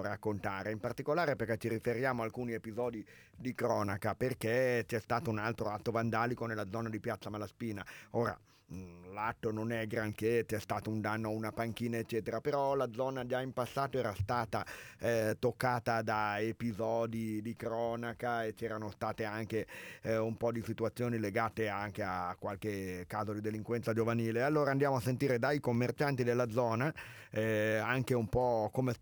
raccontare, in particolare perché ci riferiamo a alcuni episodi di cronaca, perché c'è stato un altro atto vandalico nella zona di Piazza Malaspina. Ora, l'atto non è granché, c'è stato un danno a una panchina, eccetera, però la zona già in passato era stata eh, toccata da episodi di cronaca e c'erano state anche eh, un po' di situazioni legate anche a qualche caso di delinquenza giovanile. Allora andiamo a sentire dai commercianti della zona eh, anche un po' come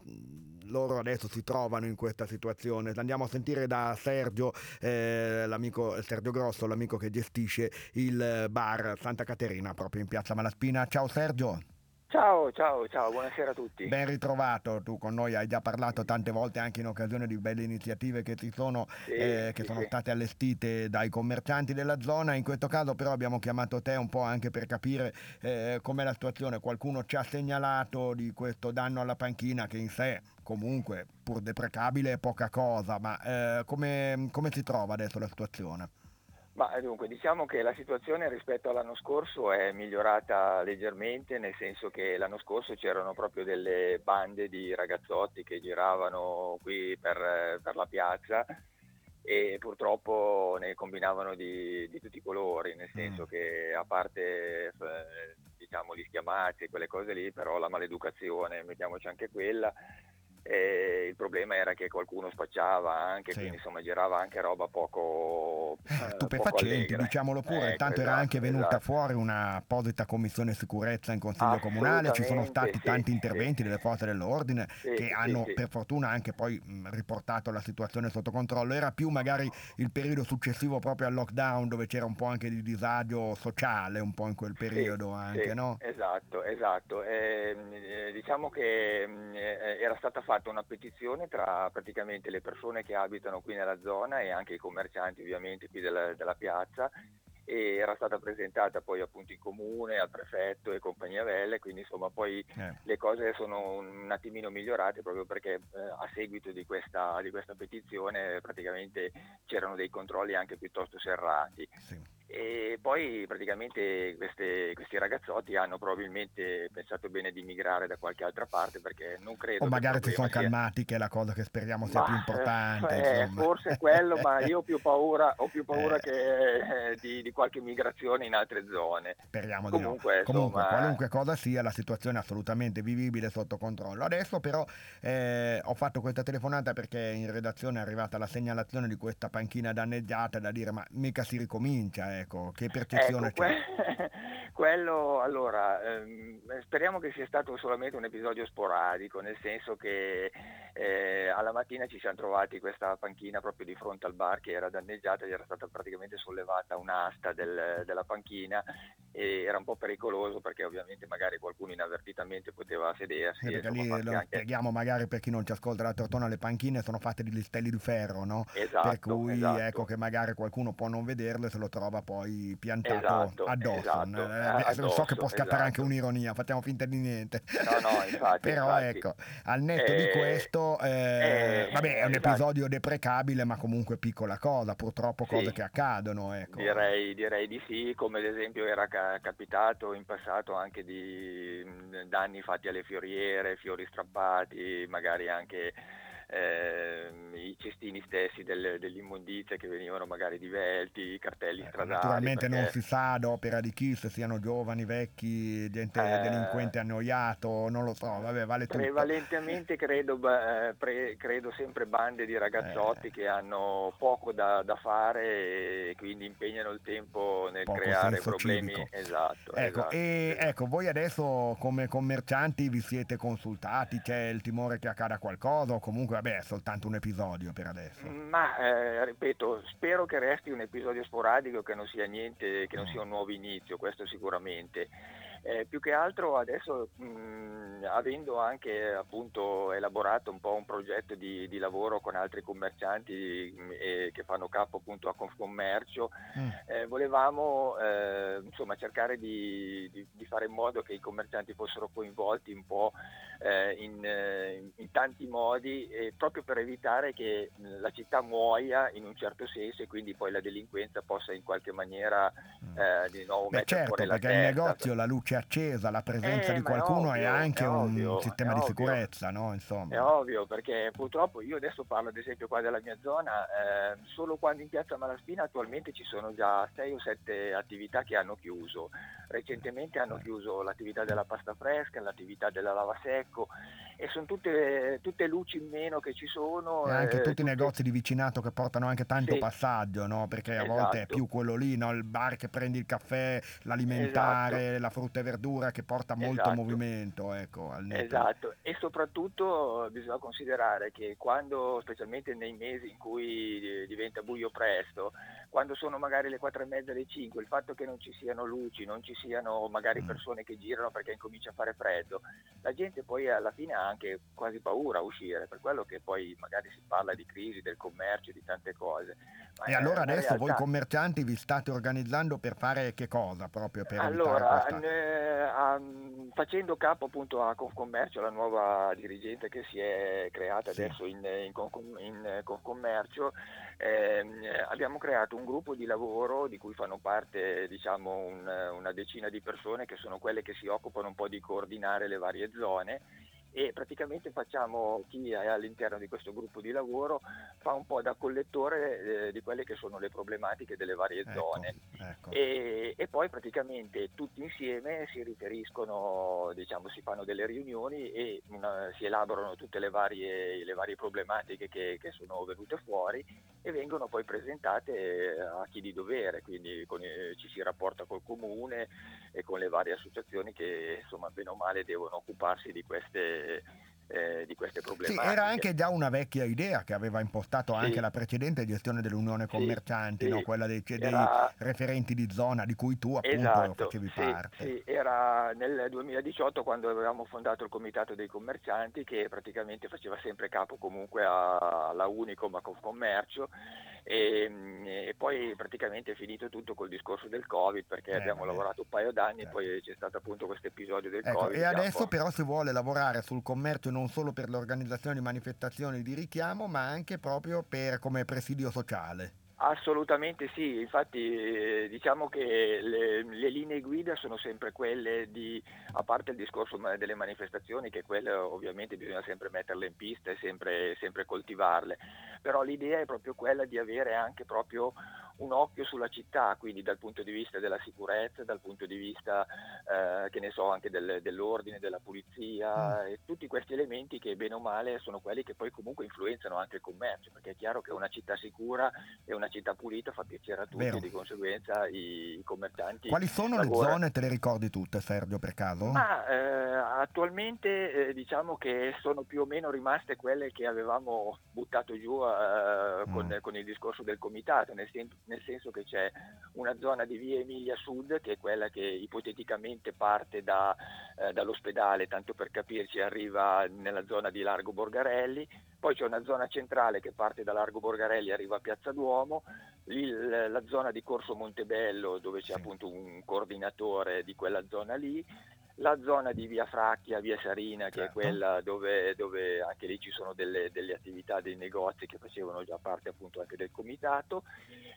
loro adesso si trovano in questa situazione. Andiamo a sentire da Sergio, eh, l'amico Sergio Grosso, l'amico che gestisce il bar Santa Caterina proprio in piazza Malaspina. Ciao Sergio. Ciao, ciao, ciao, buonasera a tutti. Ben ritrovato, tu con noi hai già parlato tante volte anche in occasione di belle iniziative che ci sono, sì, eh, che sì, sono sì. state allestite dai commercianti della zona. In questo caso però abbiamo chiamato te un po' anche per capire eh, com'è la situazione. Qualcuno ci ha segnalato di questo danno alla panchina che in sé comunque pur deprecabile è poca cosa, ma eh, come, come si trova adesso la situazione? Ma dunque, diciamo che la situazione rispetto all'anno scorso è migliorata leggermente, nel senso che l'anno scorso c'erano proprio delle bande di ragazzotti che giravano qui per, per la piazza e purtroppo ne combinavano di, di tutti i colori, nel senso mm. che a parte eh, diciamo, gli schiamazzi e quelle cose lì, però la maleducazione, mettiamoci anche quella, e il problema era che qualcuno spacciava anche, sì. quindi insomma girava anche roba poco eh, stupefacenti, diciamolo pure, ecco, tanto esatto, era anche venuta esatto. fuori una apposita commissione sicurezza in consiglio comunale, ci sono stati sì, tanti interventi delle forze dell'ordine che hanno per fortuna anche poi riportato la situazione sotto controllo, era più magari il periodo successivo proprio al lockdown dove c'era un po' anche di disagio sociale un po' in quel periodo anche, no? Esatto, esatto, eh, diciamo che mh, era stata fatta una petizione tra praticamente le persone che abitano qui nella zona e anche i commercianti ovviamente qui della, della piazza e era stata presentata poi appunto in comune, al prefetto e compagnia Velle, quindi insomma poi eh. le cose sono un attimino migliorate proprio perché eh, a seguito di questa, di questa, petizione praticamente c'erano dei controlli anche piuttosto serrati. Sì e poi praticamente queste, questi ragazzotti hanno probabilmente pensato bene di migrare da qualche altra parte perché non credo... O magari si sono sia... calmati che è la cosa che speriamo sia ma, più importante. Eh, forse quello, ma io ho più paura, ho più paura eh. che, eh, di, di, qualche migrazione in altre zone. Speriamo Comunque, di no. Comunque, insomma... qualunque cosa sia, la situazione è assolutamente vivibile sotto controllo. Adesso però eh, ho fatto questa telefonata perché in redazione è arrivata la segnalazione di questa panchina danneggiata da dire ma mica si ricomincia ecco, che percezione ecco, c'è? Que- quello, allora, ehm, speriamo che sia stato solamente un episodio sporadico, nel senso che eh, alla mattina ci siamo trovati questa panchina proprio di fronte al bar che era danneggiata, gli era stata praticamente sollevata un'asta del, della panchina e era un po' pericoloso perché ovviamente magari qualcuno inavvertitamente poteva sedersi. Eh, perché lì lo anche... spieghiamo magari per chi non ci ascolta la tortona, le panchine sono fatte di listelli di ferro, no? Esatto, per cui esatto. ecco che magari qualcuno può non vederlo e se lo trova poi piantato esatto, addosso. Esatto, eh, addosso, so che può scattare esatto. anche un'ironia, facciamo finta di niente. No, no, infatti. Però infatti. ecco, al netto eh, di questo, eh, eh, vabbè, è un esatto. episodio deprecabile, ma comunque piccola cosa, purtroppo cose sì, che accadono. Ecco. Direi, direi, di sì, come ad esempio era ca- capitato in passato anche di danni fatti alle fioriere, fiori strappati, magari anche eh, i cestini stessi del, dell'immondizia che venivano magari divelti, i cartelli ecco, stradali. Naturalmente perché... non si sa ad opera di chi, se siano giovani, vecchi, gente eh, delinquente annoiato, non lo so, vabbè, vale tutto. Prevalentemente credo, eh, pre, credo, sempre bande di ragazzotti eh. che hanno poco da, da, fare e quindi impegnano il tempo nel Poco creare problemi. Civico. Esatto. Ecco, esatto. E, ecco, voi adesso come commercianti vi siete consultati, c'è il timore che accada qualcosa o comunque vabbè è soltanto un episodio per adesso. Ma eh, ripeto, spero che resti un episodio sporadico, che non sia niente, che non sia un nuovo inizio, questo sicuramente. Eh, più che altro adesso mh, avendo anche appunto elaborato un po' un progetto di, di lavoro con altri commercianti mh, che fanno capo appunto a Confcommercio, mm. eh, volevamo eh, insomma cercare di, di, di, fare in modo che i commercianti fossero coinvolti un po' eh, in, in, in, tanti modi proprio per evitare che la città muoia in un certo senso e quindi poi la delinquenza possa in qualche maniera mm. Eh, di nuovo Beh, mettere certo, fuori la testa. il negozio la luce luce accesa, la presenza Eh, di è qualcuno è ovvio, anche è un ovvio, sistema è di ovvio. sicurezza, no? È Insomma. ovvio, perché purtroppo io adesso parlo ad esempio qua della mia zona, eh, solo quando in piazza Malaspina attualmente ci sono già 6 o 7 attività che hanno chiuso. Recentemente hanno chiuso l'attività della pasta fresca, l'attività della lava secco e sono tutte, tutte luci in meno che ci sono. E anche eh, tutti i negozi di vicinato che portano anche tanto Sì. passaggio, no? Perché a volte è Esatto. più quello lì, no? Il bar che prendi il caffè, l'alimentare, la frutta e verdura che porta molto Esatto. movimento, ecco. Esatto, e soprattutto bisogna considerare che quando, specialmente nei mesi in cui diventa buio presto, quando sono magari le 4 e mezza, le 5, il fatto che non ci siano luci, non ci siano magari Mm. persone che girano perché incomincia a fare freddo, la gente poi alla fine ha anche quasi paura a uscire, per quello che poi magari si parla di crisi del commercio, di tante cose. Ma E è allora adesso voi realtà. commercianti vi state organizzando per fare che cosa proprio per Allora, questa... ne- a- facendo capo appunto a Confcommercio, la nuova dirigente che si è creata Sì. adesso in, in, in Confcommercio, ehm, abbiamo creato un gruppo di lavoro di cui fanno parte diciamo un- una decina di persone che sono quelle che si occupano un po' di coordinare le varie zone e praticamente facciamo chi è all'interno di questo gruppo di lavoro fa un po' da collettore eh, di quelle che sono le problematiche delle varie Ecco, zone ecco. e, e poi praticamente tutti insieme si riferiscono, diciamo, si fanno delle riunioni e una- si elaborano tutte le varie, le varie problematiche che, che sono venute fuori e vengono poi presentate a chi di dovere, quindi con i- ci si rapporta col comune e con le varie associazioni che insomma bene o male devono occuparsi di queste, eh, di queste Sì, problematiche. era anche già una vecchia idea che aveva impostato Sì. anche la precedente gestione dell'Unione Sì, Commercianti, sì. no? quella dei, dei Era- referenti di zona di cui tu appunto Esatto, facevi sì, parte. sì, era nel 2018 quando avevamo fondato il Comitato dei Commercianti che praticamente faceva sempre capo comunque alla Unicom, a Confcommercio e, e poi praticamente è finito tutto col discorso del Covid perché Eh, abbiamo vabbè. lavorato un paio d'anni Certo. e poi c'è stato appunto questo episodio del Ecco, Covid. e adesso però si vuole lavorare sul commercio non solo per l'organizzazione di manifestazioni di richiamo, ma anche proprio per come presidio sociale. Assolutamente sì, infatti eh, diciamo che le, le linee guida sono sempre quelle di, a parte il discorso delle manifestazioni, che quelle ovviamente bisogna sempre metterle in pista e sempre, sempre coltivarle, però l'idea è proprio quella di avere anche proprio un occhio sulla città, quindi dal punto di vista della sicurezza, dal punto di vista, eh, che ne so, anche del- dell'ordine, della pulizia, e tutti questi elementi che bene o male sono quelli che poi comunque influenzano anche il commercio, perché è chiaro che una città sicura e una città pulita fa piacere a tutti Vero. di conseguenza i, i commercianti Quali sono le lavorano- zone, te le ricordi tutte Sergio per caso? ma eh, attualmente eh, diciamo che sono più o meno rimaste quelle che avevamo buttato giù eh, con, Mm. con il discorso del comitato, nel, sen- nel senso che c'è una zona di via Emilia Sud che è quella che ipoteticamente parte da, eh, dall'ospedale, tanto per capirci arriva nella zona di Largo Borgarelli, poi c'è una zona centrale che parte da Largo Borgarelli e arriva a Piazza Duomo, lì l- la zona di Corso Montebello dove c'è Sì. appunto un coordinatore di quella zona lì, la zona di via Fracchia, via Sarina, che Certo. è quella dove, dove anche lì ci sono delle, delle attività, dei negozi che facevano già parte appunto anche del comitato,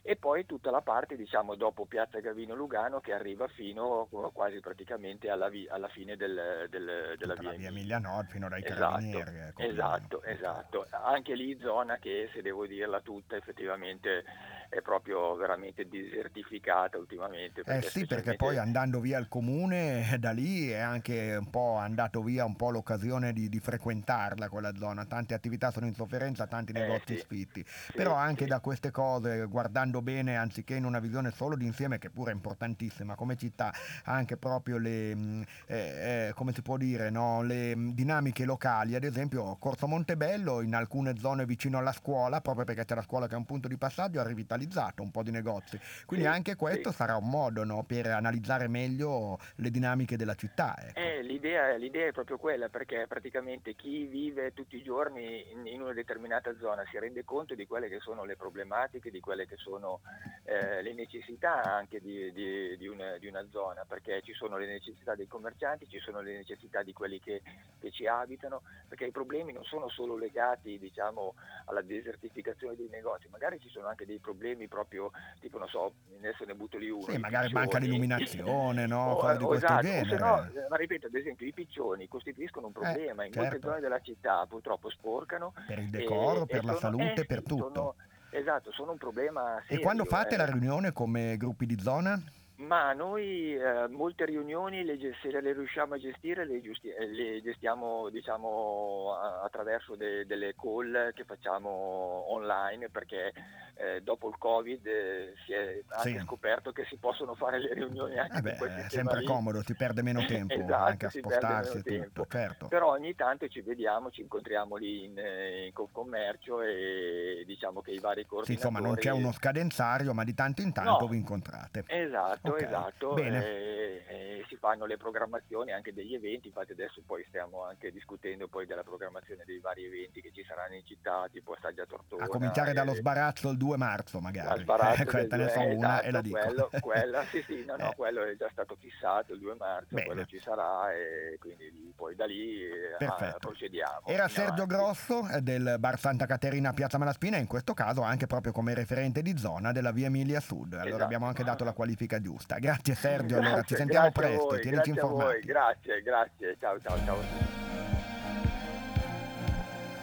e poi tutta la parte diciamo dopo Piazza Gavino Lugano che arriva fino quasi praticamente alla, vi- alla fine del- del- della via via Emilia. Nord fino dai Esatto, carabinieri. ecco, o esatto, esatto. Anche lì zona che, se devo dirla tutta, effettivamente è proprio veramente desertificata ultimamente. Eh sì, perché specialmente- poi andando via il comune, da lì è anche un po' andato via un po' l'occasione di, di frequentarla quella zona. Tante attività sono in sofferenza, tanti Eh, negozi sì. sfitti. Sì, Però anche sì. da queste cose, guardando bene, anziché in una visione solo d'insieme, che pure è importantissima come città, anche proprio le, mh, eh, eh, come si può dire, no? le mh, dinamiche locali. Ad esempio, Corso Montebello, in alcune zone vicino alla scuola, proprio perché c'è la scuola che è un punto di passaggio, ha rivitalizzato un po' di negozi. Quindi Sì, anche questo sì. sarà un modo no, per analizzare meglio le dinamiche della città. ecco. Eh, l'idea, l'idea è proprio quella, perché praticamente chi vive tutti i giorni in, in una determinata zona si rende conto di quelle che sono le problematiche, di quelle che sono eh, le necessità anche di, di- di una, di una zona, perché ci sono le necessità dei commercianti, ci sono le necessità di quelli che, che ci abitano, perché i problemi non sono solo legati diciamo, alla desertificazione dei negozi, magari ci sono anche dei problemi problemi proprio, tipo non so, adesso ne butto lì uno. Sì, magari manca l'illuminazione, no? Cose di o, questo esatto, genere. no, ma ripeto, ad esempio i piccioni costituiscono un problema, in molte certo. zone della città purtroppo sporcano. Per il decoro, e- per e la sono- salute, eh, per tutto. sono- esatto, sono un problema E serio. quando fate eh. la riunione come gruppi di zona? Ma noi eh, molte riunioni, le, se le riusciamo a gestire, le, giusti- eh, le gestiamo diciamo, a- attraverso de- delle call che facciamo online perché eh, dopo il Covid eh, si è anche Sì. scoperto che si possono fare le riunioni anche Eh beh, è sempre lì. comodo, si perde meno tempo Esatto, anche a spostarsi e tutto, certo. Però ogni tanto ci vediamo, ci incontriamo lì in, eh, in Confcommercio e diciamo che i vari Sì, coordinatori... insomma, non c'è uno scadenzario, ma di tanto in tanto No. vi incontrate. Esatto, Esatto, bene. e- e si fanno le programmazioni anche degli eventi, infatti adesso poi stiamo anche discutendo poi della programmazione dei vari eventi che ci saranno in città, tipo Assaggia Tortona. A cominciare dallo e- sbarazzo il 2 marzo, magari. sbarazzo del te ne so una e la esatto, dico. Quello, quella, sì, sì, no, no, Eh. quello è già stato fissato il 2 marzo, Bene. quello ci sarà e quindi poi da lì eh, ah, procediamo. Era Sergio avanti. Grosso eh, del Bar Santa Caterina a Piazza Malaspina, in questo caso anche proprio come referente di zona della via Emilia Sud. Allora Esatto. abbiamo anche dato la qualifica giusta. Grazie Sergio, allora Grazie, sentiamo grazie a presto, voi, voi, informati. grazie, grazie, ciao ciao ciao.